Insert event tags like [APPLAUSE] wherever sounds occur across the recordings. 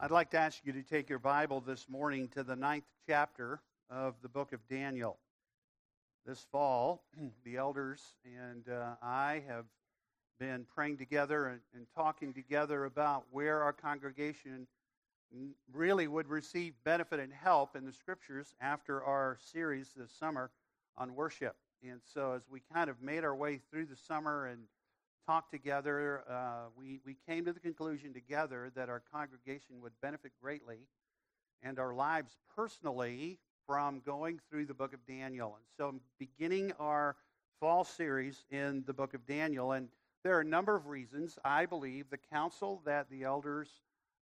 I'd like to ask you to take your Bible this morning to the ninth chapter of the book of Daniel. This fall, [CLEARS THROAT] the elders and uh, I have been praying together and, and, talking together about where our congregation really would receive benefit and help in the scriptures after our series this summer on worship. And so, as we kind of made our way through the summer and talked together, uh, we, we came to the conclusion together that our congregation would benefit greatly and our lives personally from going through the book of Daniel. And so I'm beginning our fall series in the book of Daniel. And there are a number of reasons I believe the counsel that the elders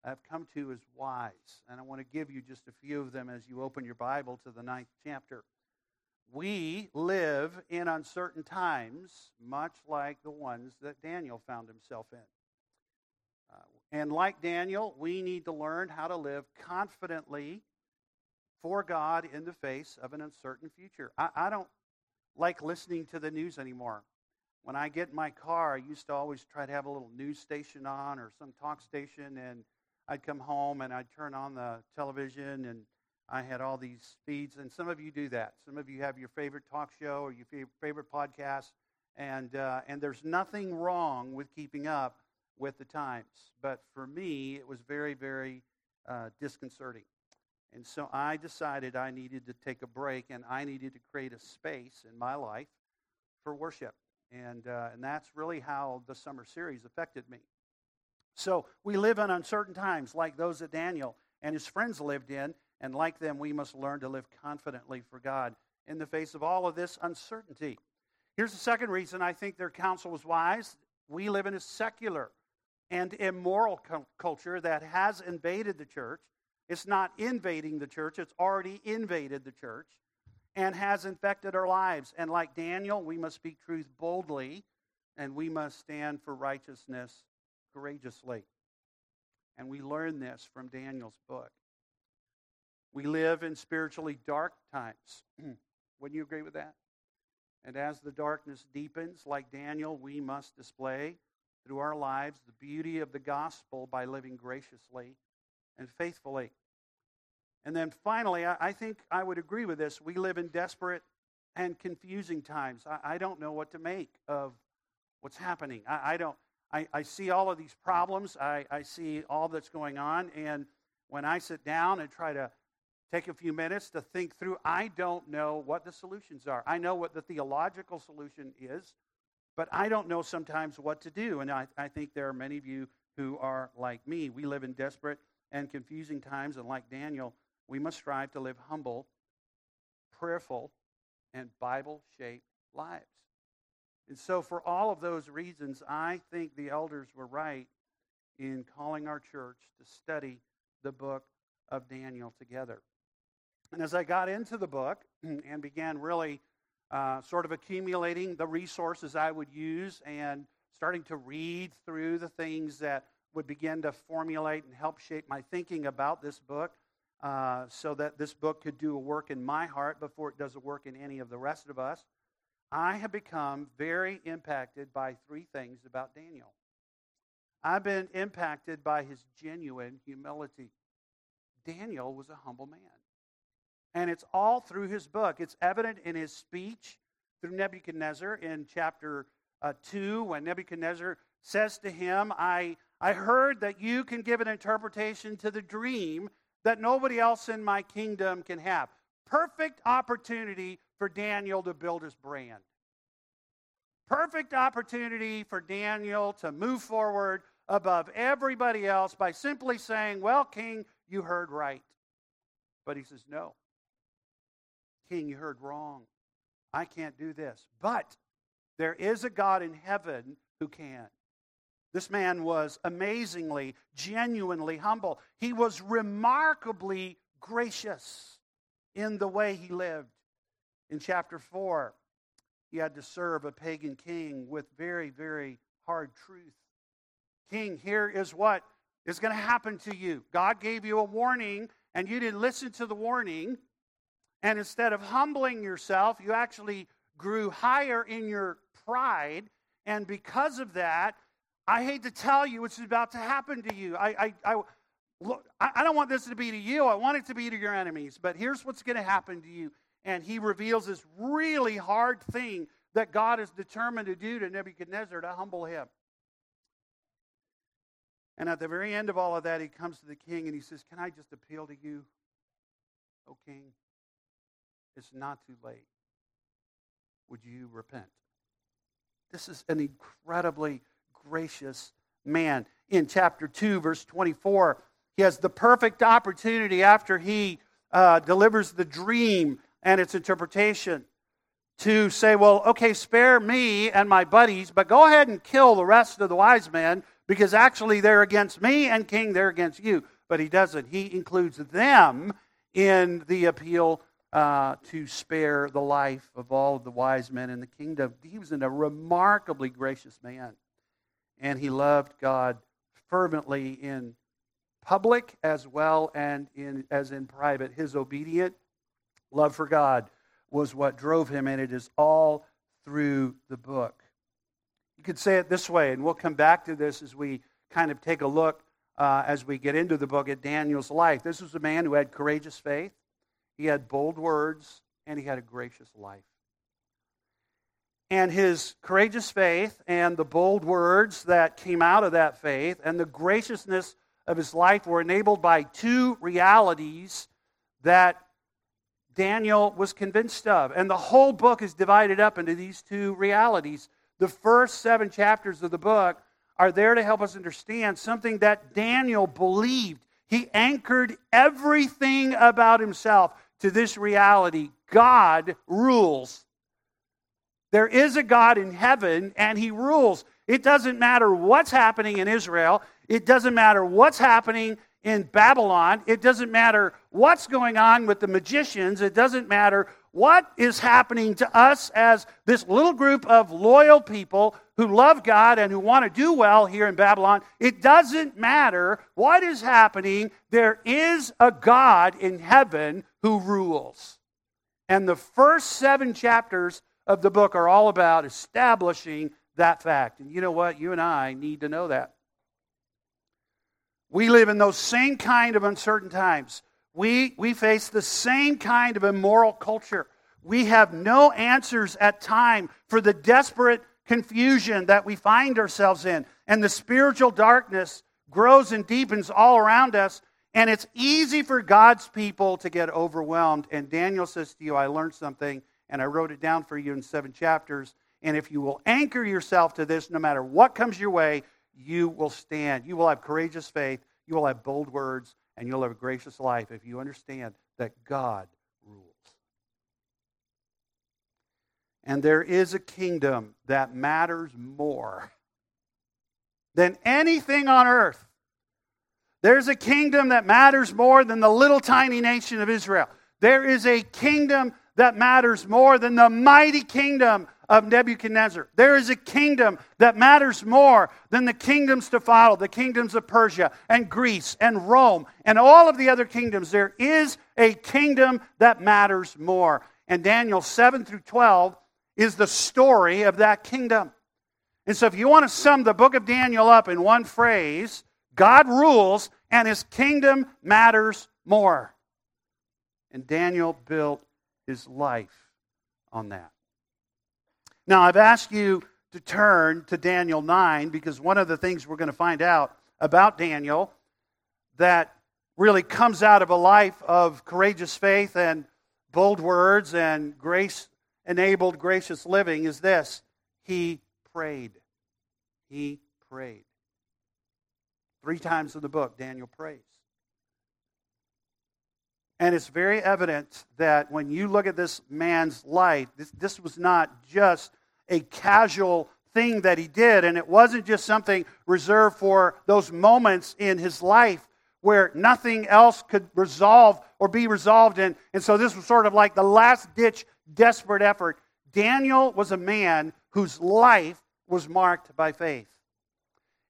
have come to is wise. And I want to give you just a few of them as you open your Bible to the ninth chapter. We live in uncertain times, much like the ones that Daniel found himself in. Uh, and like Daniel, we need to learn how to live confidently for God in the face of an uncertain future. I, I don't like listening to the news anymore. When I get in my car, I used to always try to have a little news station on or some talk station, and I'd come home and I'd turn on the television and I had all these feeds, and some of you do that. Some of you have your favorite talk show or your favorite podcast, and, uh, and there's nothing wrong with keeping up with the times. But for me, it was very, very uh, disconcerting. And so I decided I needed to take a break and I needed to create a space in my life for worship. And, uh, and that's really how the summer series affected me. So we live in uncertain times like those that Daniel and his friends lived in. And like them, we must learn to live confidently for God in the face of all of this uncertainty. Here's the second reason I think their counsel was wise. We live in a secular and immoral culture that has invaded the church. It's not invading the church, it's already invaded the church and has infected our lives. And like Daniel, we must speak truth boldly and we must stand for righteousness courageously. And we learn this from Daniel's book. We live in spiritually dark times. [CLEARS THROAT] Wouldn't you agree with that? And as the darkness deepens, like Daniel, we must display through our lives the beauty of the gospel by living graciously and faithfully. And then finally, I, think I would agree with this. We live in desperate and confusing times. I, don't know what to make of what's happening. I, I don't. I, I, see all of these problems. I, I see all that's going on. And when I sit down and try to take a few minutes to think through. I don't know what the solutions are. I know what the theological solution is, but I don't know sometimes what to do. And I, I think there are many of you who are like me. We live in desperate and confusing times, and like Daniel, we must strive to live humble, prayerful, and Bible shaped lives. And so, for all of those reasons, I think the elders were right in calling our church to study the book of Daniel together. And as I got into the book [CLEARS THROAT] and began really uh, sort of accumulating the resources I would use and starting to read through the things that would begin to formulate and help shape my thinking about this book uh, so that this book could do a work in my heart before it does a work in any of the rest of us, I have become very impacted by three things about Daniel. I've been impacted by his genuine humility. Daniel was a humble man. And it's all through his book. It's evident in his speech through Nebuchadnezzar in chapter uh, 2 when Nebuchadnezzar says to him, I, I heard that you can give an interpretation to the dream that nobody else in my kingdom can have. Perfect opportunity for Daniel to build his brand. Perfect opportunity for Daniel to move forward above everybody else by simply saying, Well, King, you heard right. But he says, No. King, you heard wrong. I can't do this. But there is a God in heaven who can. This man was amazingly, genuinely humble. He was remarkably gracious in the way he lived. In chapter 4, he had to serve a pagan king with very, very hard truth. King, here is what is going to happen to you. God gave you a warning, and you didn't listen to the warning. And instead of humbling yourself, you actually grew higher in your pride. And because of that, I hate to tell you what's about to happen to you. I, I, I, look, I don't want this to be to you. I want it to be to your enemies. But here's what's going to happen to you. And he reveals this really hard thing that God is determined to do to Nebuchadnezzar to humble him. And at the very end of all of that, he comes to the king and he says, Can I just appeal to you, O king? It's not too late. Would you repent? This is an incredibly gracious man. In chapter 2, verse 24, he has the perfect opportunity after he uh, delivers the dream and its interpretation to say, well, okay, spare me and my buddies, but go ahead and kill the rest of the wise men because actually they're against me and king, they're against you. But he doesn't. He includes them in the appeal uh, to spare the life of all of the wise men in the kingdom. He was a remarkably gracious man, and he loved God fervently in public as well and in, as in private. His obedient love for God was what drove him, and it is all through the book. You could say it this way, and we'll come back to this as we kind of take a look uh, as we get into the book at Daniel's life. This was a man who had courageous faith, he had bold words, and he had a gracious life. And his courageous faith and the bold words that came out of that faith and the graciousness of his life were enabled by two realities that Daniel was convinced of. And the whole book is divided up into these two realities. The first seven chapters of the book are there to help us understand something that Daniel believed. He anchored everything about himself to this reality God rules. There is a God in heaven, and he rules. It doesn't matter what's happening in Israel, it doesn't matter what's happening in Babylon. It doesn't matter what's going on with the magicians. It doesn't matter what is happening to us as this little group of loyal people who love God and who want to do well here in Babylon. It doesn't matter what is happening. There is a God in heaven who rules. And the first seven chapters of the book are all about establishing that fact. And you know what? You and I need to know that. We live in those same kind of uncertain times. We, we face the same kind of immoral culture. We have no answers at time for the desperate confusion that we find ourselves in. And the spiritual darkness grows and deepens all around us. And it's easy for God's people to get overwhelmed. And Daniel says to you, I learned something, and I wrote it down for you in seven chapters. And if you will anchor yourself to this, no matter what comes your way, you will stand. You will have courageous faith, you will have bold words, and you'll have a gracious life if you understand that God rules. And there is a kingdom that matters more than anything on earth. There's a kingdom that matters more than the little tiny nation of Israel. There is a kingdom that matters more than the mighty kingdom of Nebuchadnezzar. There is a kingdom that matters more than the kingdoms to follow, the kingdoms of Persia and Greece and Rome and all of the other kingdoms. There is a kingdom that matters more. And Daniel 7 through 12 is the story of that kingdom. And so, if you want to sum the book of Daniel up in one phrase, God rules and his kingdom matters more. And Daniel built his life on that. Now, I've asked you to turn to Daniel 9 because one of the things we're going to find out about Daniel that really comes out of a life of courageous faith and bold words and grace enabled gracious living is this he prayed. He prayed. Three times in the book, Daniel prays. And it's very evident that when you look at this man's life, this, this was not just a casual thing that he did, and it wasn't just something reserved for those moments in his life where nothing else could resolve or be resolved in. And so this was sort of like the last ditch, desperate effort. Daniel was a man whose life was marked by faith.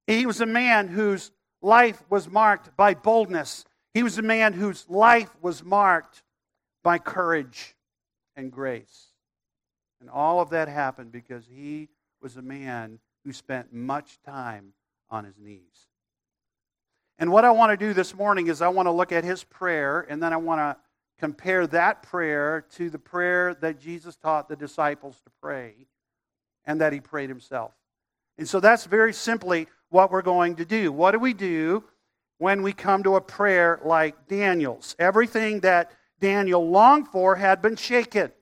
He was a man whose life was marked by boldness he was a man whose life was marked by courage and grace. And all of that happened because he was a man who spent much time on his knees. And what I want to do this morning is I want to look at his prayer, and then I want to compare that prayer to the prayer that Jesus taught the disciples to pray and that he prayed himself. And so that's very simply what we're going to do. What do we do when we come to a prayer like Daniel's? Everything that Daniel longed for had been shaken.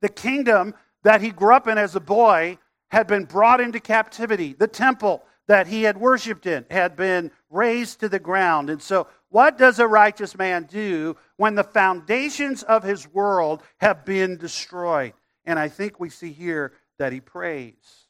The kingdom that he grew up in as a boy had been brought into captivity. The temple that he had worshiped in had been razed to the ground. And so, what does a righteous man do when the foundations of his world have been destroyed? And I think we see here that he prays.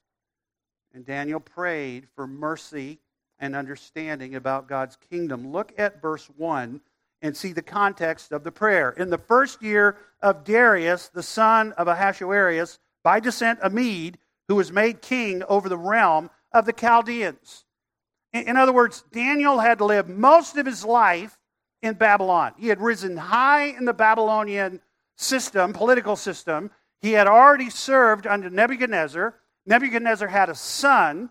And Daniel prayed for mercy and understanding about God's kingdom. Look at verse 1 and see the context of the prayer. In the first year of Darius, the son of Ahasuerus, by descent a Mede, who was made king over the realm of the Chaldeans. In other words, Daniel had lived most of his life in Babylon. He had risen high in the Babylonian system, political system. He had already served under Nebuchadnezzar. Nebuchadnezzar had a son,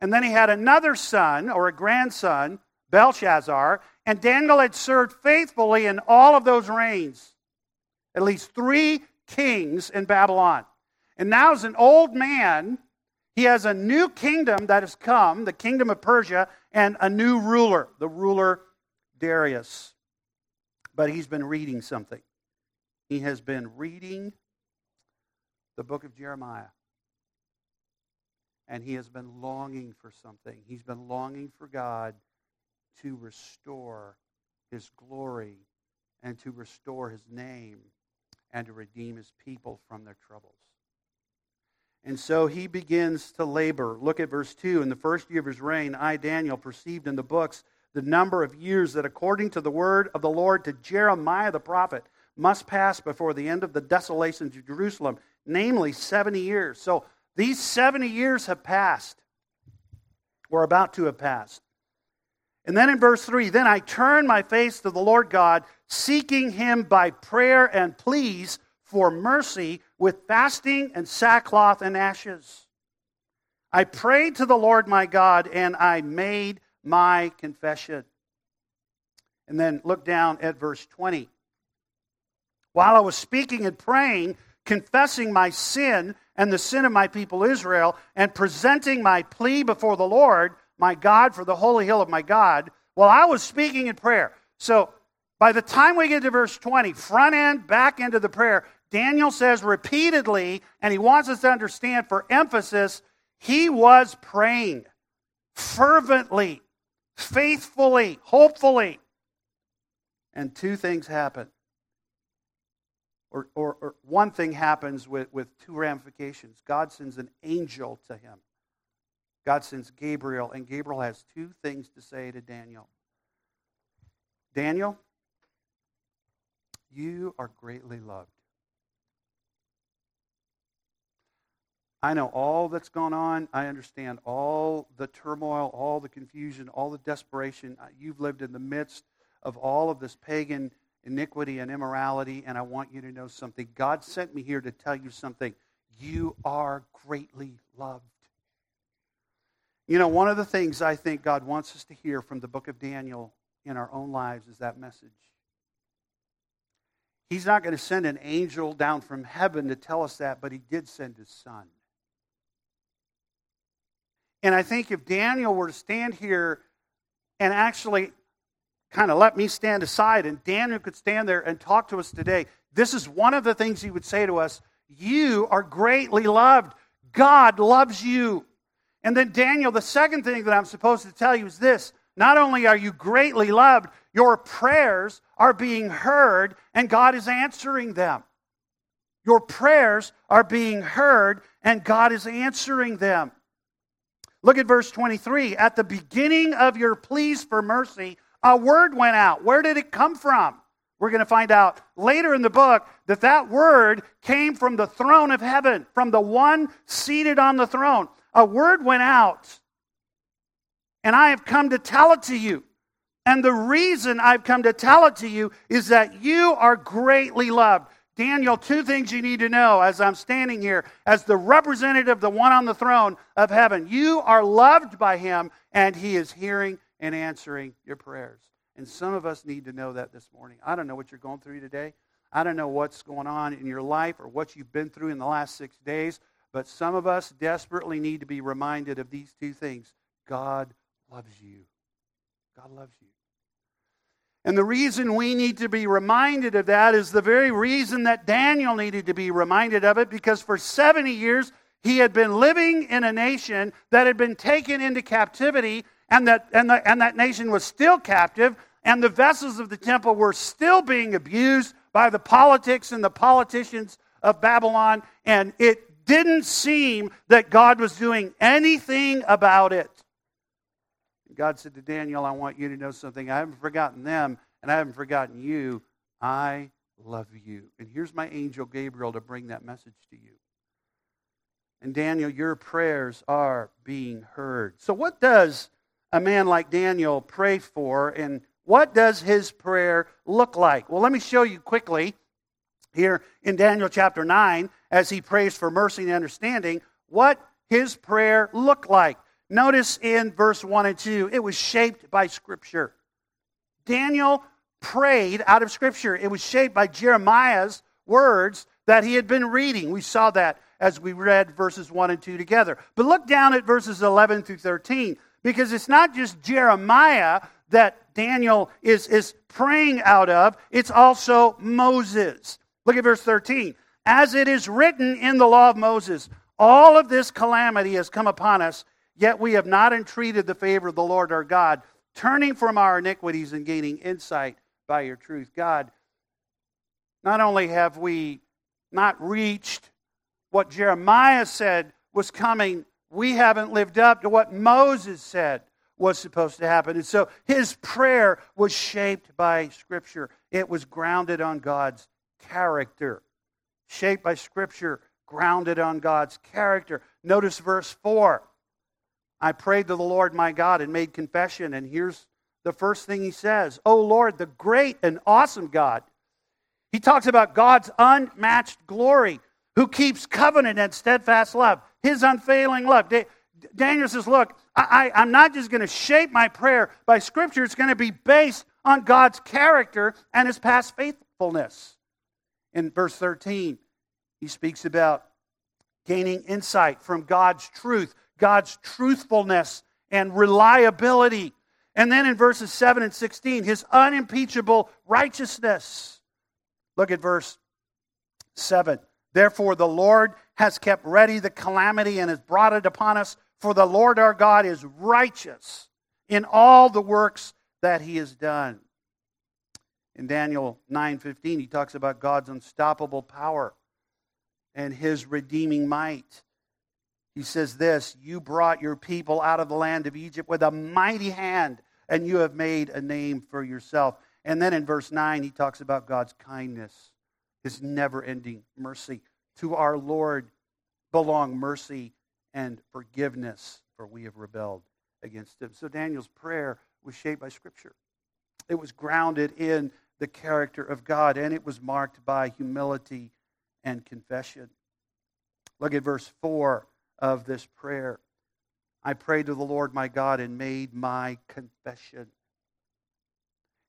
and then he had another son or a grandson, Belshazzar, and Daniel had served faithfully in all of those reigns. At least three kings in Babylon. And now, as an old man, he has a new kingdom that has come, the kingdom of Persia, and a new ruler, the ruler Darius. But he's been reading something. He has been reading the book of Jeremiah. And he has been longing for something. He's been longing for God to restore his glory and to restore his name and to redeem his people from their troubles. And so he begins to labor. Look at verse 2. In the first year of his reign, I, Daniel, perceived in the books the number of years that, according to the word of the Lord to Jeremiah the prophet, must pass before the end of the desolations of Jerusalem, namely 70 years. So these 70 years have passed, or about to have passed. And then in verse 3 Then I turned my face to the Lord God, seeking him by prayer and pleas for mercy with fasting and sackcloth and ashes. I prayed to the Lord my God and I made my confession. And then look down at verse 20. While I was speaking and praying, confessing my sin and the sin of my people Israel, and presenting my plea before the Lord my God for the holy hill of my God, while I was speaking in prayer. So by the time we get to verse 20, front end, back end of the prayer, Daniel says repeatedly, and he wants us to understand for emphasis, he was praying fervently, faithfully, hopefully. And two things happen. Or, or, or, one thing happens with, with two ramifications. God sends an angel to him. God sends Gabriel, and Gabriel has two things to say to Daniel. Daniel, you are greatly loved. I know all that's gone on. I understand all the turmoil, all the confusion, all the desperation. You've lived in the midst of all of this pagan iniquity and immorality, and I want you to know something. God sent me here to tell you something. You are greatly loved. You know, one of the things I think God wants us to hear from the book of Daniel in our own lives is that message. He's not going to send an angel down from heaven to tell us that, but he did send his son. And I think if Daniel were to stand here and actually kind of let me stand aside and Daniel could stand there and talk to us today, this is one of the things he would say to us You are greatly loved. God loves you. And then, Daniel, the second thing that I'm supposed to tell you is this not only are you greatly loved, your prayers are being heard and God is answering them. Your prayers are being heard and God is answering them. Look at verse 23. At the beginning of your pleas for mercy, a word went out. Where did it come from? We're going to find out later in the book that that word came from the throne of heaven, from the one seated on the throne. A word went out, and I have come to tell it to you. And the reason I've come to tell it to you is that you are greatly loved. Daniel, two things you need to know as I'm standing here as the representative, the one on the throne of heaven. You are loved by him, and he is hearing and answering your prayers. And some of us need to know that this morning. I don't know what you're going through today. I don't know what's going on in your life or what you've been through in the last six days, but some of us desperately need to be reminded of these two things God loves you. God loves you. And the reason we need to be reminded of that is the very reason that Daniel needed to be reminded of it, because for 70 years he had been living in a nation that had been taken into captivity, and that, and, the, and that nation was still captive, and the vessels of the temple were still being abused by the politics and the politicians of Babylon, and it didn't seem that God was doing anything about it. God said to Daniel, I want you to know something. I haven't forgotten them, and I haven't forgotten you. I love you. And here's my angel Gabriel to bring that message to you. And Daniel, your prayers are being heard. So, what does a man like Daniel pray for, and what does his prayer look like? Well, let me show you quickly here in Daniel chapter 9 as he prays for mercy and understanding what his prayer looked like. Notice in verse 1 and 2, it was shaped by Scripture. Daniel prayed out of Scripture. It was shaped by Jeremiah's words that he had been reading. We saw that as we read verses 1 and 2 together. But look down at verses 11 through 13, because it's not just Jeremiah that Daniel is, is praying out of, it's also Moses. Look at verse 13. As it is written in the law of Moses, all of this calamity has come upon us Yet we have not entreated the favor of the Lord our God, turning from our iniquities and gaining insight by your truth. God, not only have we not reached what Jeremiah said was coming, we haven't lived up to what Moses said was supposed to happen. And so his prayer was shaped by Scripture, it was grounded on God's character. Shaped by Scripture, grounded on God's character. Notice verse 4. I prayed to the Lord my God and made confession. And here's the first thing he says Oh Lord, the great and awesome God. He talks about God's unmatched glory, who keeps covenant and steadfast love, his unfailing love. Daniel says, Look, I, am not just going to shape my prayer by Scripture, it's going to be based on God's character and his past faithfulness. In verse 13, he speaks about gaining insight from God's truth God's truthfulness and reliability. And then in verses 7 and 16, his unimpeachable righteousness. Look at verse 7. Therefore, the Lord has kept ready the calamity and has brought it upon us, for the Lord our God is righteous in all the works that he has done. In Daniel 9:15 he talks about God's unstoppable power and his redeeming might. He says this You brought your people out of the land of Egypt with a mighty hand, and you have made a name for yourself. And then in verse 9, he talks about God's kindness, his never ending mercy. To our Lord belong mercy and forgiveness, for we have rebelled against him. So Daniel's prayer was shaped by Scripture, it was grounded in the character of God, and it was marked by humility and confession. Look at verse 4 of this prayer. I prayed to the Lord my God and made my confession.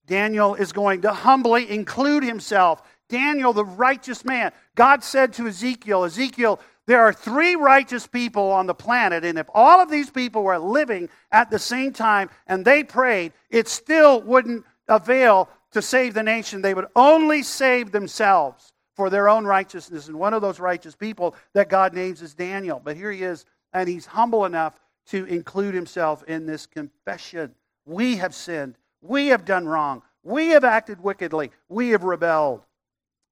Daniel is going to humbly include himself. Daniel, the righteous man. God said to Ezekiel, Ezekiel, there are three righteous people on the planet, and if all of these people were living at the same time and they prayed, it still wouldn't avail to save the nation. They would only save themselves for their own righteousness. And one of those righteous people that God names is Daniel. But here he is, and he's humble enough to include himself in this confession. We have sinned. We have done wrong. We have acted wickedly. We have rebelled.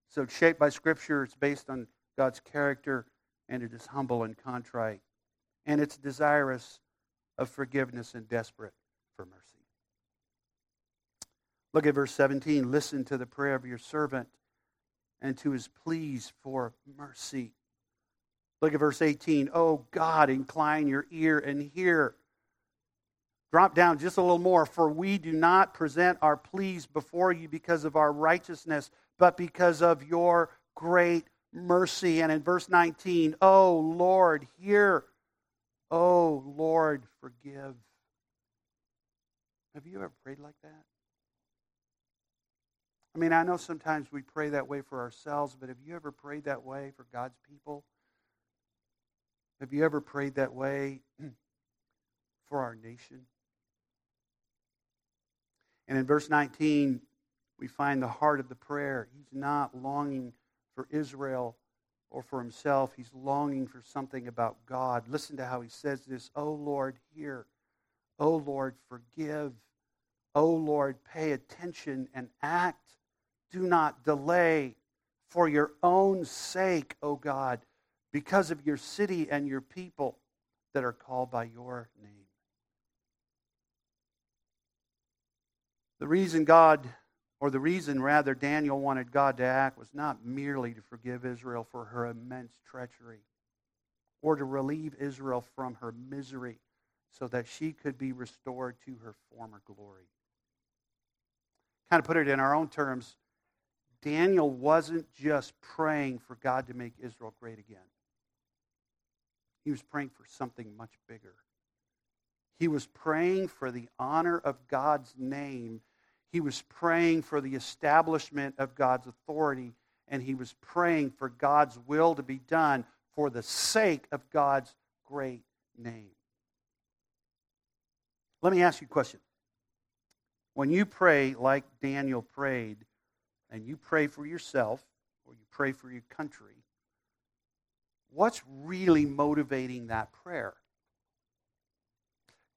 So it's shaped by Scripture. It's based on God's character, and it is humble and contrite. And it's desirous of forgiveness and desperate for mercy. Look at verse 17. Listen to the prayer of your servant and to his pleas for mercy. Look at verse 18. Oh God, incline your ear and hear. Drop down just a little more. For we do not present our pleas before you because of our righteousness, but because of your great mercy. And in verse 19, Oh Lord, hear. Oh Lord, forgive. Have you ever prayed like that? I mean, I know sometimes we pray that way for ourselves, but have you ever prayed that way for God's people? Have you ever prayed that way [CLEARS THROAT] for our nation? And in verse 19, we find the heart of the prayer. He's not longing for Israel or for himself. He's longing for something about God. Listen to how he says this Oh Lord, hear. Oh Lord, forgive. Oh Lord, pay attention and act. Do not delay for your own sake, O God, because of your city and your people that are called by your name. The reason God, or the reason rather Daniel wanted God to act was not merely to forgive Israel for her immense treachery or to relieve Israel from her misery so that she could be restored to her former glory. Kind of put it in our own terms, Daniel wasn't just praying for God to make Israel great again. He was praying for something much bigger. He was praying for the honor of God's name. He was praying for the establishment of God's authority. And he was praying for God's will to be done for the sake of God's great name. Let me ask you a question. When you pray like Daniel prayed, and you pray for yourself or you pray for your country, what's really motivating that prayer?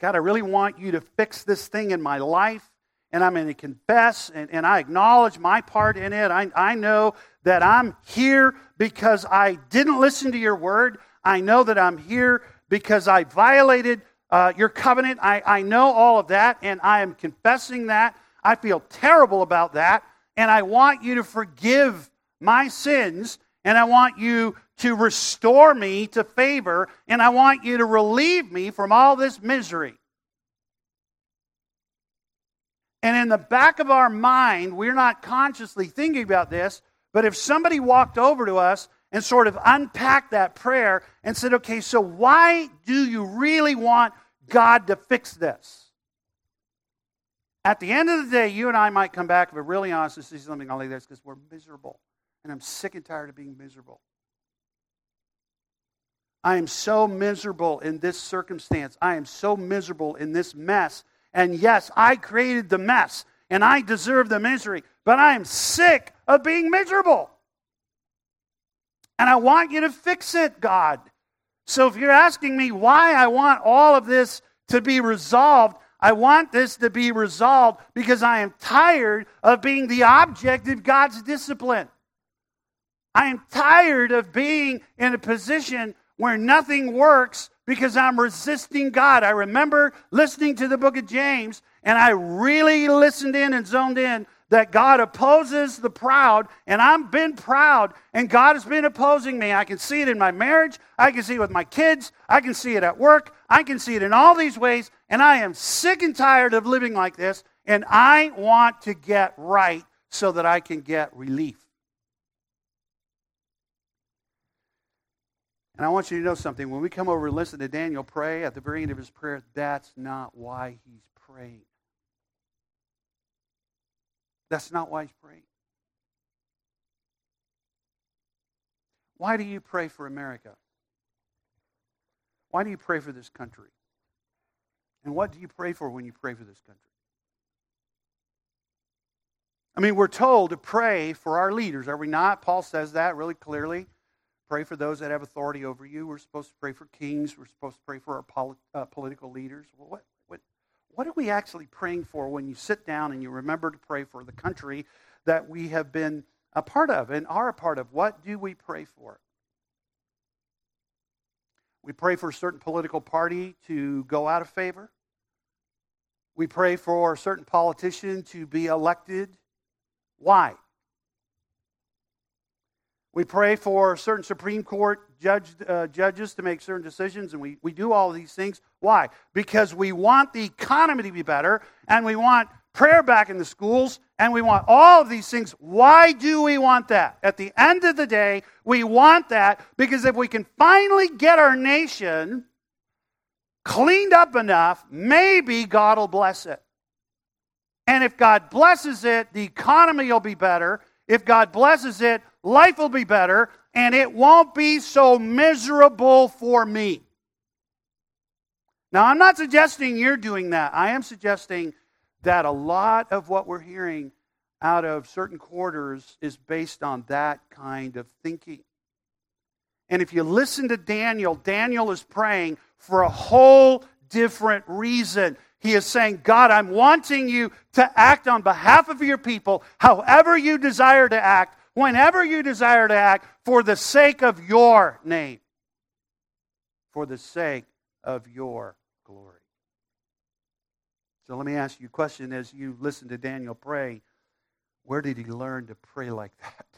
God, I really want you to fix this thing in my life, and I'm going to confess and, and I acknowledge my part in it. I, I know that I'm here because I didn't listen to your word. I know that I'm here because I violated uh, your covenant. I, I know all of that, and I am confessing that. I feel terrible about that, and I want you to forgive my sins, and I want you to restore me to favor, and I want you to relieve me from all this misery. And in the back of our mind, we're not consciously thinking about this, but if somebody walked over to us and sort of unpacked that prayer and said, okay, so why do you really want God to fix this? At the end of the day, you and I might come back, but really honest, to see something like this because we're miserable. And I'm sick and tired of being miserable. I am so miserable in this circumstance. I am so miserable in this mess. And yes, I created the mess and I deserve the misery, but I am sick of being miserable. And I want you to fix it, God. So if you're asking me why I want all of this to be resolved, I want this to be resolved because I am tired of being the object of God's discipline. I am tired of being in a position where nothing works because I'm resisting God. I remember listening to the book of James, and I really listened in and zoned in that God opposes the proud, and I've been proud, and God has been opposing me. I can see it in my marriage, I can see it with my kids, I can see it at work, I can see it in all these ways, and I am sick and tired of living like this, and I want to get right so that I can get relief. And I want you to know something. When we come over and listen to Daniel pray at the very end of his prayer, that's not why he's praying. That's not why he's praying. Why do you pray for America? Why do you pray for this country? And what do you pray for when you pray for this country? I mean, we're told to pray for our leaders, are we not? Paul says that really clearly. Pray for those that have authority over you. We're supposed to pray for kings. We're supposed to pray for our polit- uh, political leaders. Well, what, what are we actually praying for when you sit down and you remember to pray for the country that we have been a part of and are a part of? What do we pray for? We pray for a certain political party to go out of favor. We pray for a certain politician to be elected. Why? We pray for certain Supreme Court judge, uh, judges to make certain decisions, and we, we do all these things. Why? Because we want the economy to be better, and we want prayer back in the schools, and we want all of these things. Why do we want that? At the end of the day, we want that because if we can finally get our nation cleaned up enough, maybe God will bless it. And if God blesses it, the economy will be better. If God blesses it, life will be better, and it won't be so miserable for me. Now, I'm not suggesting you're doing that. I am suggesting that a lot of what we're hearing out of certain quarters is based on that kind of thinking. And if you listen to Daniel, Daniel is praying for a whole different reason. He is saying, God, I'm wanting you to act on behalf of your people, however you desire to act, whenever you desire to act, for the sake of your name. For the sake of your glory. So let me ask you a question as you listen to Daniel pray. Where did he learn to pray like that? [LAUGHS]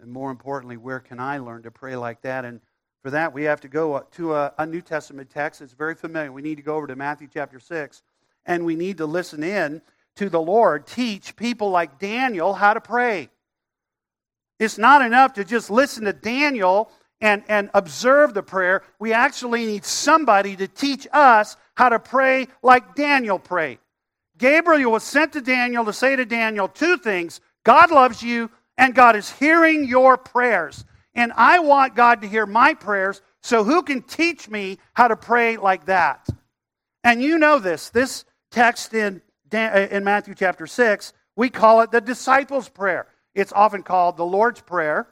And more importantly, where can I learn to pray like that? And for that, we have to go uh, to a, a, New Testament text. It's very familiar. We need to go over to Matthew chapter 6, and we need to listen in to the Lord teach people like Daniel how to pray. It's not enough to just listen to Daniel and, and observe the prayer. We actually need somebody to teach us how to pray like Daniel prayed. Gabriel was sent to Daniel to say to Daniel two things God loves you, and God is hearing your prayers. And I want God to hear my prayers, so who can teach me how to pray like that? And you know this. This text in, in Matthew chapter 6, we call it the disciples' prayer. It's often called the Lord's Prayer,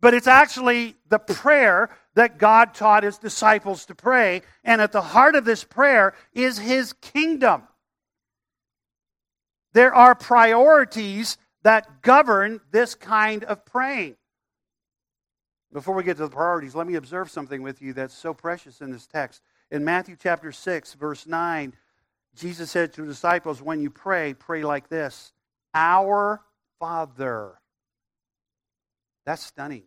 but it's actually the prayer that God taught his disciples to pray. And at the heart of this prayer is his kingdom. There are priorities that govern this kind of praying. Before we get to the priorities, let me observe something with you that's so precious in this text. In Matthew chapter 6, verse 9, Jesus said to the disciples, When you pray, pray like this Our Father. That's stunning.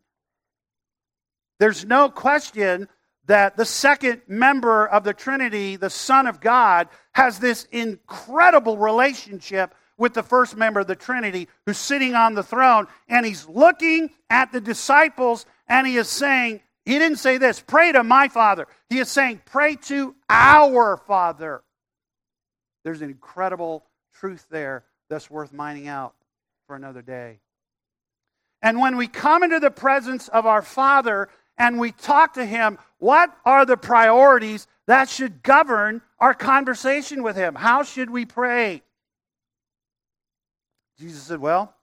There's no question that the second member of the Trinity, the Son of God, has this incredible relationship with the first member of the Trinity who's sitting on the throne, and he's looking at the disciples and he is saying, He didn't say this, pray to my Father. He is saying, pray to our Father. There's an incredible truth there that's worth mining out for another day. And when we come into the presence of our Father and we talk to Him, what are the priorities that should govern our conversation with Him? How should we pray? Jesus said, Well,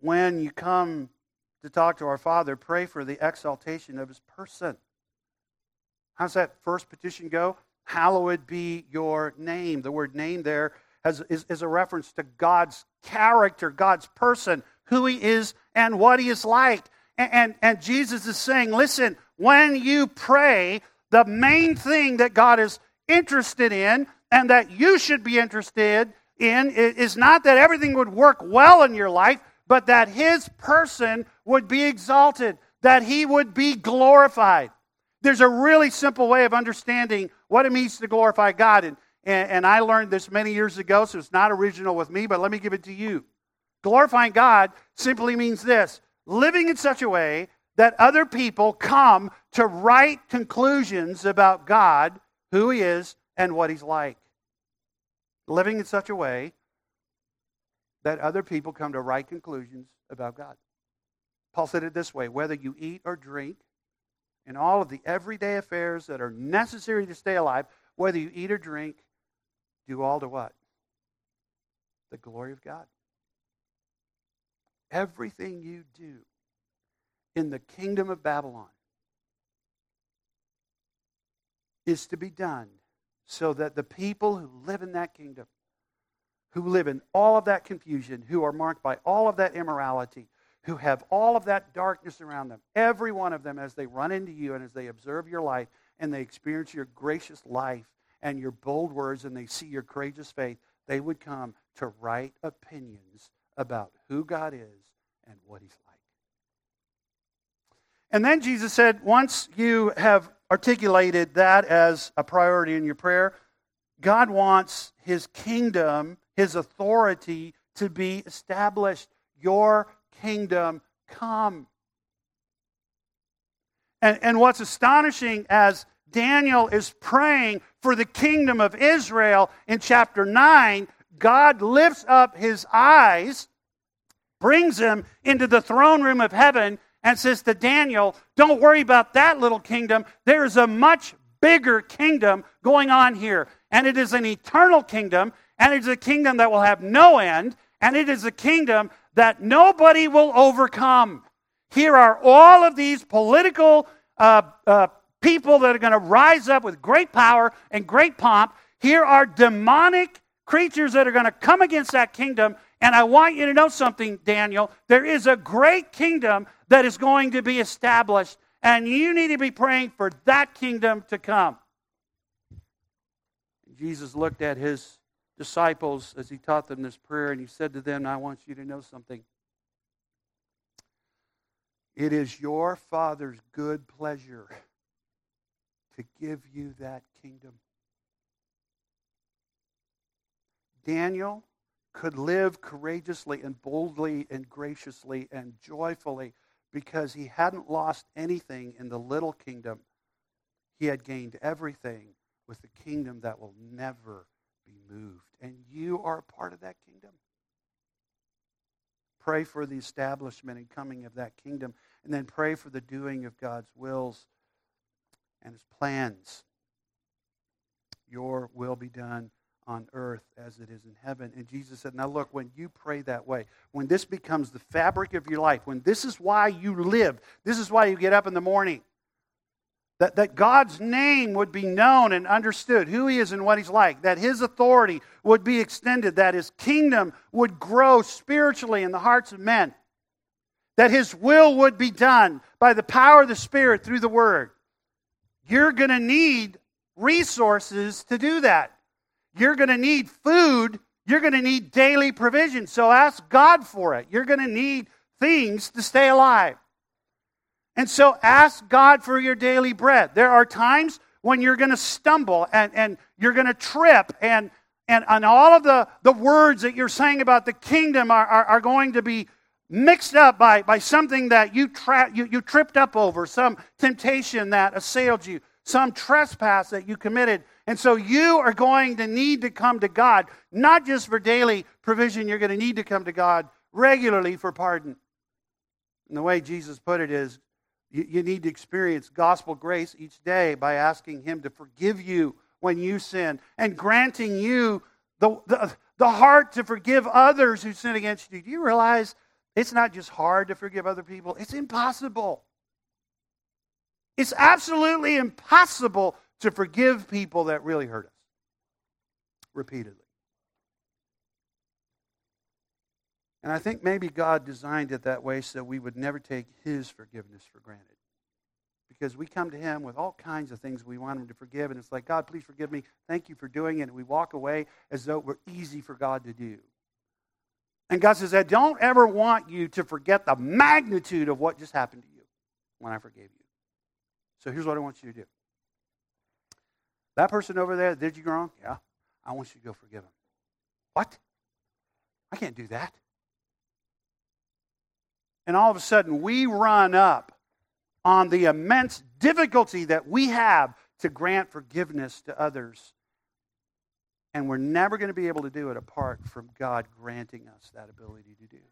when you come to talk to our Father, pray for the exaltation of His person. How's that first petition go? Hallowed be your name. The word name there has, is, is a reference to God's character, God's person, who He is, and what He is like. And, and, and Jesus is saying, listen, when you pray, the main thing that God is interested in and that you should be interested in is not that everything would work well in your life, but that his person would be exalted, that he would be glorified. There's a really simple way of understanding what it means to glorify God. And, and, and, I learned this many years ago, so it's not original with me, but let me give it to you. Glorifying God simply means this living in such a way that other people come to right conclusions about God, who He is, and what He's like living in such a way that other people come to right conclusions about God. Paul said it this way whether you eat or drink, in all of the everyday affairs that are necessary to stay alive, whether you eat or drink, do all to what? The glory of God. Everything you do in the kingdom of Babylon is to be done so that the people who live in that kingdom, who live in all of that confusion, who are marked by all of that immorality, who have all of that darkness around them, every one of them, as they run into you and as they observe your life and they experience your gracious life and your bold words and they see your courageous faith, they would come to right opinions about who God is and what He's like. And then Jesus said, once you have articulated that as a priority in your prayer, God wants His kingdom, His authority to be established. Your kingdom come. And, and what's astonishing as Daniel is praying for the kingdom of Israel in chapter 9, God lifts up his eyes, brings him into the throne room of heaven, and says to Daniel, Don't worry about that little kingdom. There is a much bigger kingdom going on here. And it is an eternal kingdom, and it is a kingdom that will have no end, and it is a kingdom that nobody will overcome. Here are all of these political uh, uh, people that are going to rise up with great power and great pomp. Here are demonic creatures that are going to come against that kingdom. And I want you to know something, Daniel. There is a great kingdom that is going to be established, and you need to be praying for that kingdom to come. Jesus looked at his disciples as he taught them this prayer, and he said to them, I want you to know something. It is your Father's good pleasure to give you that kingdom. Daniel could live courageously and boldly and graciously and joyfully because he hadn't lost anything in the little kingdom. He had gained everything with the kingdom that will never be moved. And you are a part of that kingdom. Pray for the establishment and coming of that kingdom, and then pray for the doing of God's wills and his plans. Your will be done on earth as it is in heaven. And Jesus said, Now look, when you pray that way, when this becomes the fabric of your life, when this is why you live, this is why you get up in the morning, that, that God's name would be known and understood, who He is and what He's like, that His authority would be extended, that His kingdom would grow spiritually in the hearts of men, that His will would be done by the power of the Spirit through the Word. You're going to need resources to do that. You're going to need food. You're going to need daily provision. So ask God for it. You're going to need things to stay alive. And so ask God for your daily bread. There are times when you're going to stumble and, and you're going to trip and, and, and all of the, the words that you're saying about the kingdom are, are, are going to be mixed up by, by something that you, tra- you, you tripped up over, some temptation that assailed you, some trespass that you committed. And so you are going to need to come to God, not just for daily provision, you're going to need to come to God regularly for pardon. And the way Jesus put it is you, you need to experience gospel grace each day by asking Him to forgive you when you sin and granting you the, the, the heart to forgive others who sin against you. Do you realize it's not just hard to forgive other people, it's impossible. It's absolutely impossible to forgive people that really hurt us repeatedly. And I think maybe God designed it that way so we would never take His forgiveness for granted. Because we come to Him with all kinds of things we want Him to forgive, and it's like, God, please forgive me. Thank you for doing it. And we walk away as though it were easy for God to do. And God says, I don't ever want you to forget the magnitude of what just happened to you when I forgave you. So here's what I want you to do. That person over there did you wrong? Yeah. I want you to go forgive him. What? I can't do that. And all of a sudden, we run up on the immense difficulty that we have to grant forgiveness to others and we're never going to be able to do it apart from God granting us that ability to do.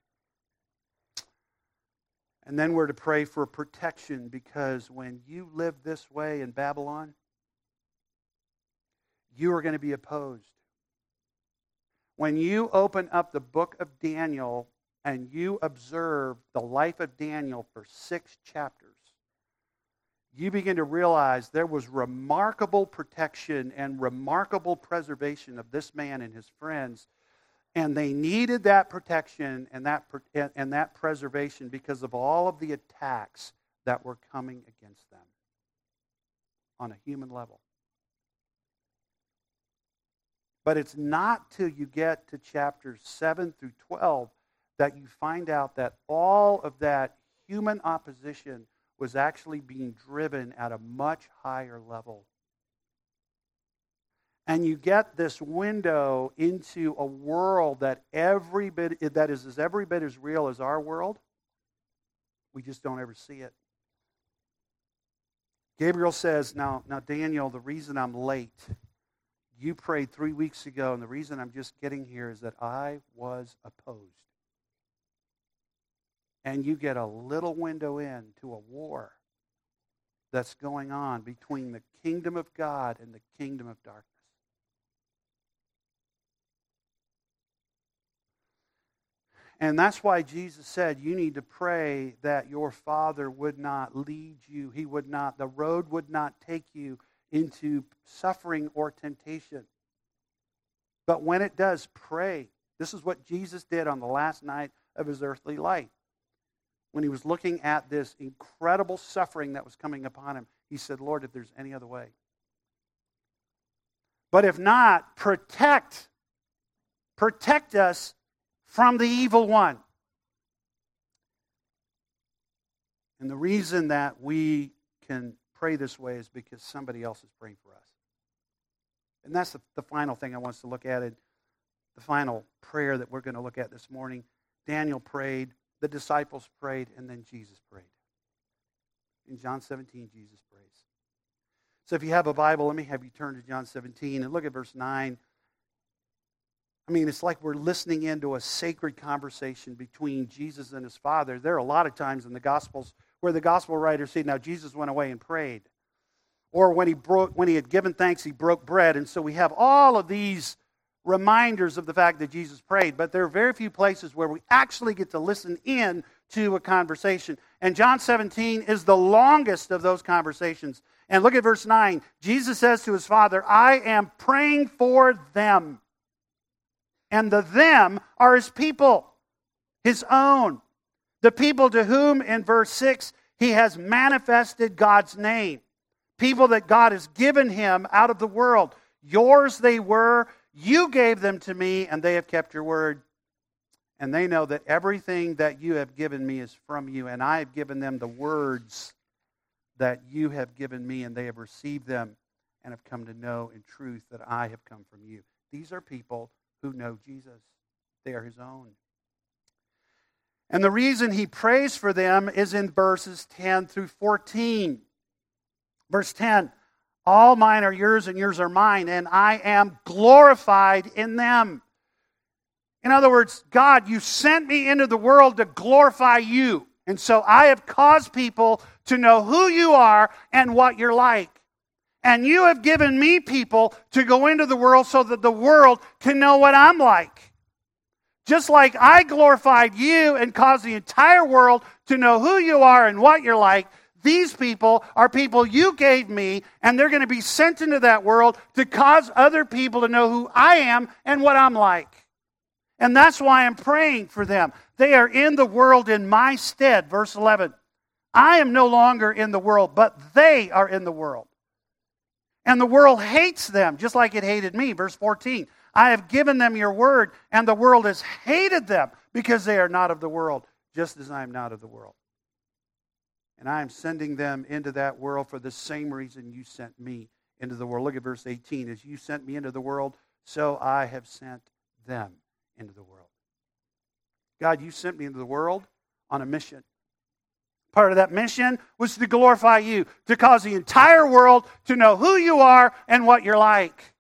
And then we're to pray for protection because when you live this way in Babylon, you are going to be opposed. When you open up the book of Daniel and you observe the life of Daniel for six chapters, you begin to realize there was remarkable protection and remarkable preservation of this man and his friends. And they needed that protection and that, and that preservation because of all of the attacks that were coming against them on a human level. But it's not till you get to chapters 7 through 12 that you find out that all of that human opposition was actually being driven at a much higher level. And you get this window into a world that every bit that is every bit as real as our world. We just don't ever see it. Gabriel says, now, now, Daniel, the reason I'm late, you prayed three weeks ago, and the reason I'm just getting here is that I was opposed. And you get a little window in to a war that's going on between the kingdom of God and the kingdom of darkness. And that's why Jesus said you need to pray that your Father would not lead you. He would not, the road would not take you into suffering or temptation. But when it does, pray. This is what Jesus did on the last night of his earthly life. When he was looking at this incredible suffering that was coming upon him, he said, Lord, if there's any other way. But if not, protect. Protect us from the evil one. And the reason that we can pray this way is because somebody else is praying for us. And that's the, the final thing I want us to look at. It, the final prayer that we're going to look at this morning. Daniel prayed, the disciples prayed, and then Jesus prayed. In John 17, Jesus prays. So if you have a Bible, let me have you turn to John 17 and look at verse 9. I mean, it's like we're listening into a sacred conversation between Jesus and his Father. There are a lot of times in the Gospels where the Gospel writers say, now Jesus went away and prayed. Or when he, broke, when he had given thanks, he broke bread. And so we have all of these reminders of the fact that Jesus prayed. But there are very few places where we actually get to listen in to a conversation. And John 17 is the longest of those conversations. And look at verse 9. Jesus says to his Father, I am praying for them and the them are his people, his own. The people to whom, in verse 6, he has manifested God's name. People that God has given him out of the world. Yours they were, you gave them to me, and they have kept your word. And they know that everything that you have given me is from you, and I have given them the words that you have given me, and they have received them and have come to know in truth that I have come from you. These are people who know Jesus. They are his own. And the reason he prays for them is in verses 10 through 14. Verse 10 All mine are yours, and yours are mine, and I am glorified in them. In other words, God, you sent me into the world to glorify you. And so I have caused people to know who you are and what you're like. And you have given me people to go into the world so that the world can know what I'm like. Just like I glorified you and caused the entire world to know who you are and what you're like, these people are people you gave me, and they're going to be sent into that world to cause other people to know who I am and what I'm like. And that's why I'm praying for them. They are in the world in my stead. Verse 11. I am no longer in the world, but they are in the world. And the world hates them, just like it hated me. Verse 14 I have given them your word, and the world has hated them because they are not of the world, just as I am not of the world. And I am sending them into that world for the same reason you sent me into the world. Look at verse 18. As you sent me into the world, so I have sent them into the world. God, you sent me into the world on a mission. Part of that mission was to glorify you, to cause the entire world to know who you are and what you're like.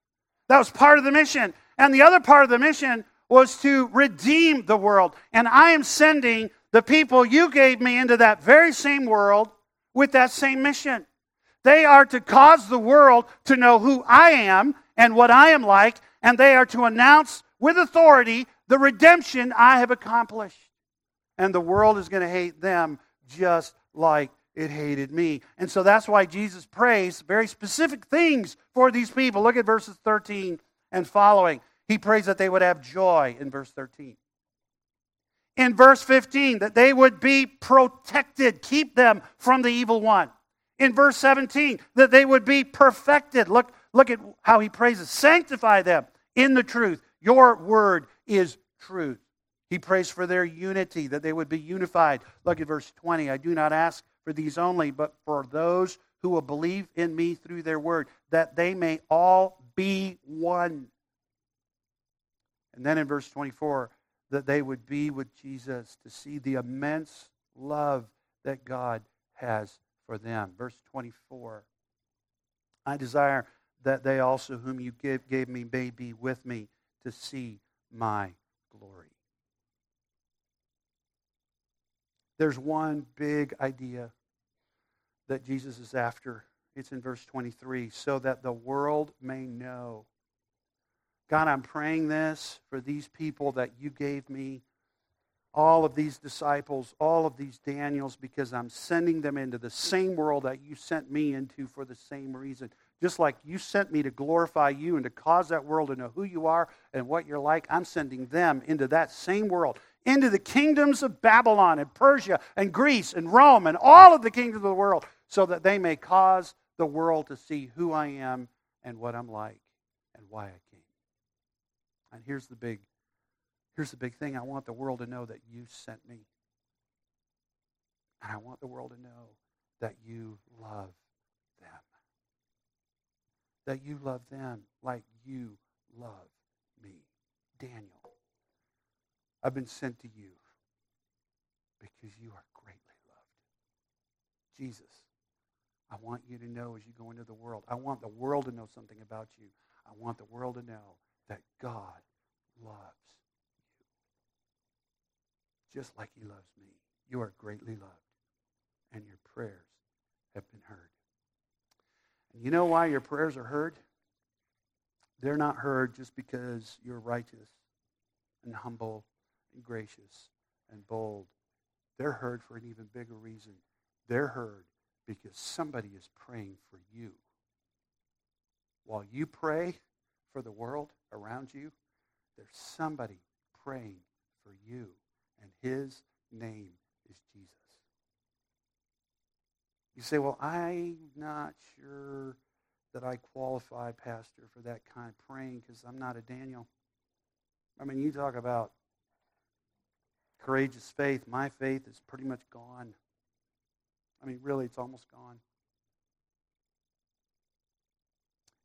That was part of the mission. And the other part of the mission was to redeem the world. And I am sending the people you gave me into that very same world with that same mission. They are to cause the world to know who I am and what I am like, and they are to announce with authority the redemption I have accomplished. And the world is going to hate them just like it hated me. And so that's why Jesus prays very specific things for these people. Look at verses 13 and following. He prays that they would have joy in verse 13. In verse 15, that they would be protected, keep them from the evil one. In verse 17, that they would be perfected. Look, look at how he praises. Sanctify them in the truth. Your word is truth. He prays for their unity, that they would be unified. Look at verse 20. I do not ask for these only, but for those who will believe in me through their word, that they may all be one. And then in verse 24, that they would be with Jesus to see the immense love that God has for them. Verse 24 I desire that they also, whom you give, gave me, may be with me to see my glory. There's one big idea that Jesus is after. It's in verse 23 so that the world may know. God, I'm praying this for these people that you gave me all of these disciples, all of these Daniels, because I'm sending them into the same world that you sent me into for the same reason. Just like you sent me to glorify you and to cause that world to know who you are and what you're like, I'm sending them into that same world, into the kingdoms of Babylon and Persia and Greece and Rome and all of the kingdoms of the world, so that they may cause the world to see who I am and what I'm like and why I. And here's the big Here's the big thing I want the world to know that you sent me. And I want the world to know that you love them. That you love them like you love me. Daniel, I've been sent to you because you are greatly loved. Jesus, I want you to know as you go into the world. I want the world to know something about you. I want the world to know that God loves you just like he loves me. You are greatly loved, and your prayers have been heard. And you know why your prayers are heard? They're not heard just because you're righteous and humble and gracious and bold. They're heard for an even bigger reason. They're heard because somebody is praying for you. While you pray for the world around you, there's somebody praying for you and his name is Jesus. You say, well, I'm not sure that I qualify, Pastor, for that kind of praying because I'm not a Daniel. I mean, you talk about courageous faith. My faith is pretty much gone. I mean, really, it's almost gone.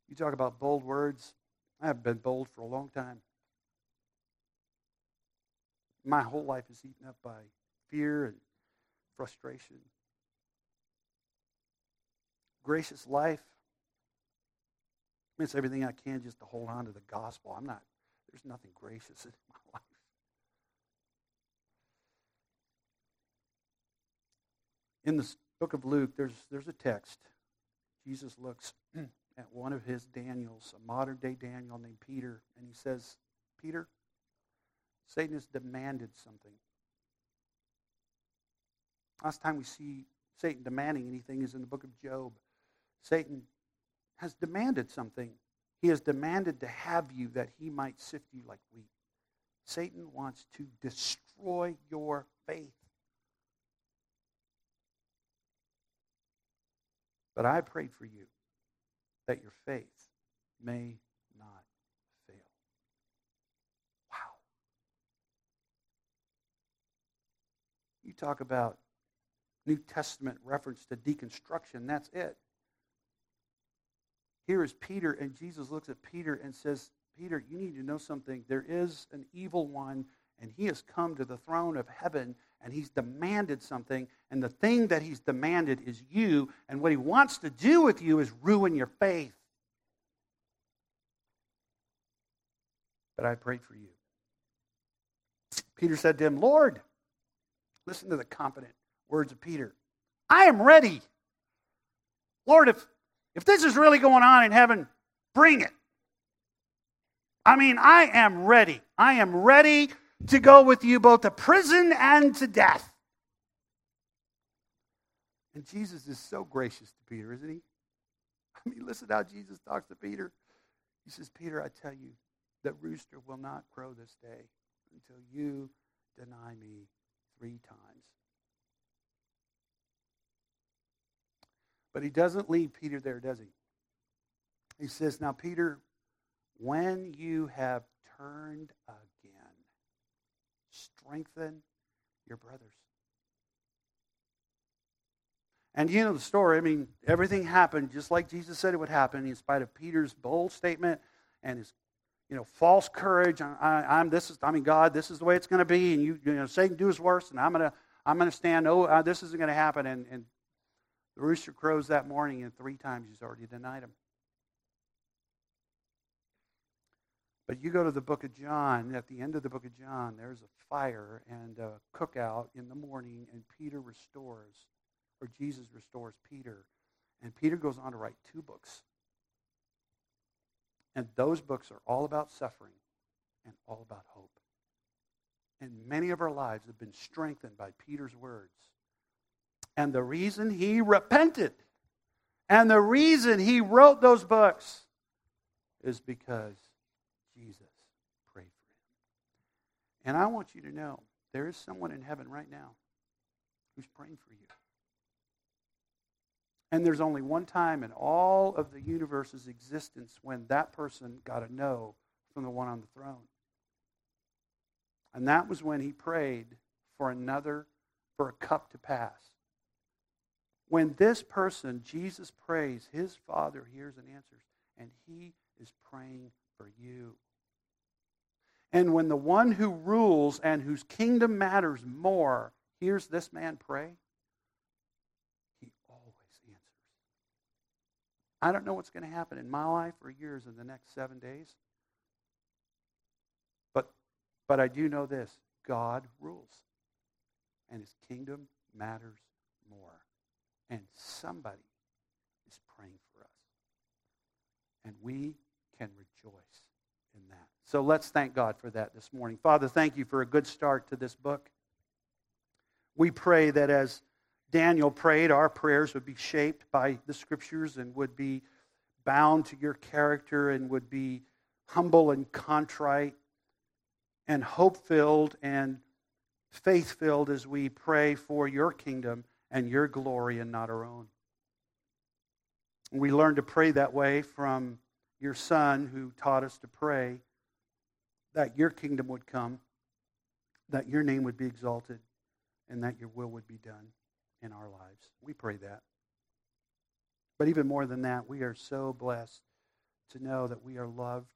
You talk about bold words. I have been bold for a long time my whole life is eaten up by fear and frustration. Gracious life it's everything I can just to hold on to the gospel. I'm not, there's nothing gracious in my [LAUGHS] life. In the book of Luke, there's, there's a text. Jesus looks [CLEARS THROAT] at one of his Daniels, a modern day Daniel named Peter, and he says, Peter, Satan has demanded something. Last time we see Satan demanding anything is in the book of Job. Satan has demanded something. He has demanded to have you that he might sift you like wheat. Satan wants to destroy your faith. But I prayed for you that your faith may not fail. Wow. You talk about New Testament reference to deconstruction, that's it. Here is Peter, and Jesus looks at Peter and says, Peter, you need to know something. There is an evil one, and he has come to the throne of heaven, and he's demanded something. And the thing that he's demanded is you, and what he wants to do with you is ruin your faith. But I prayed for you. Peter said to him, Lord, Listen to the confident words of Peter. I am ready. Lord, if, if this is really going on in heaven, bring it. I mean, I am ready. I am ready to go with you both to prison and to death. And Jesus is so gracious to Peter, isn't he? I mean, listen how Jesus talks to Peter. He says, Peter, I tell you, that rooster will not crow this day until you deny me three times. But he doesn't leave Peter there, does he? He says, Now, Peter, when you have turned again, strengthen your brothers. And you know the story. I mean, everything happened just like Jesus said it would happen, in spite of Peter's bold statement and his you know, false courage. I, am this is, I mean, God, this is the way it's going to be, and you, you know, Satan do his worst, and I'm going to, I'm to stand. Oh, uh, this isn't going to happen. And, and The rooster crows that morning, and three times he's already denied him. But you go to the book of John, at the end of the book of John, there's a fire and a cookout in the morning, and Peter restores, or Jesus restores Peter. And Peter goes on to write two books. And those books are all about suffering and all about hope. And many of our lives have been strengthened by Peter's words. And the reason he repented and the reason he wrote those books is because Jesus prayed for him. And I want you to know there is someone in heaven right now who's praying for you. And there's only one time in all of the universe's existence when that person got a no from the one on the throne. And that was when he prayed for another, for a cup to pass. When this person, Jesus prays, his Father hears and answers, and he is praying for you. And when the one who rules and whose kingdom matters more hears this man pray, he always answers. I don't know what's going to happen in my life or yours in the next seven days. But, but I do know this God rules, and his kingdom matters more. And somebody is praying for us. And we can. So let's thank God for that this morning. Father, thank you for a good start to this book. We pray that as Daniel prayed, our prayers would be shaped by the scriptures and would be bound to your character and would be humble and contrite and hope filled and faith filled as we pray for your kingdom and your glory and not our own. We learn to pray that way from your Son who taught us to pray that your kingdom would come, that your name would be exalted, and that your will would be done in our lives. We pray that. But even more than that, we are so blessed to know that we are loved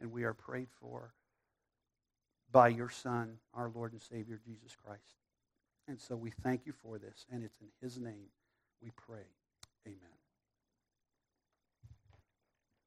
and we are prayed for by your Son, our Lord and Savior, Jesus Christ. And so we thank you for this, and it's in his name we pray. Amen.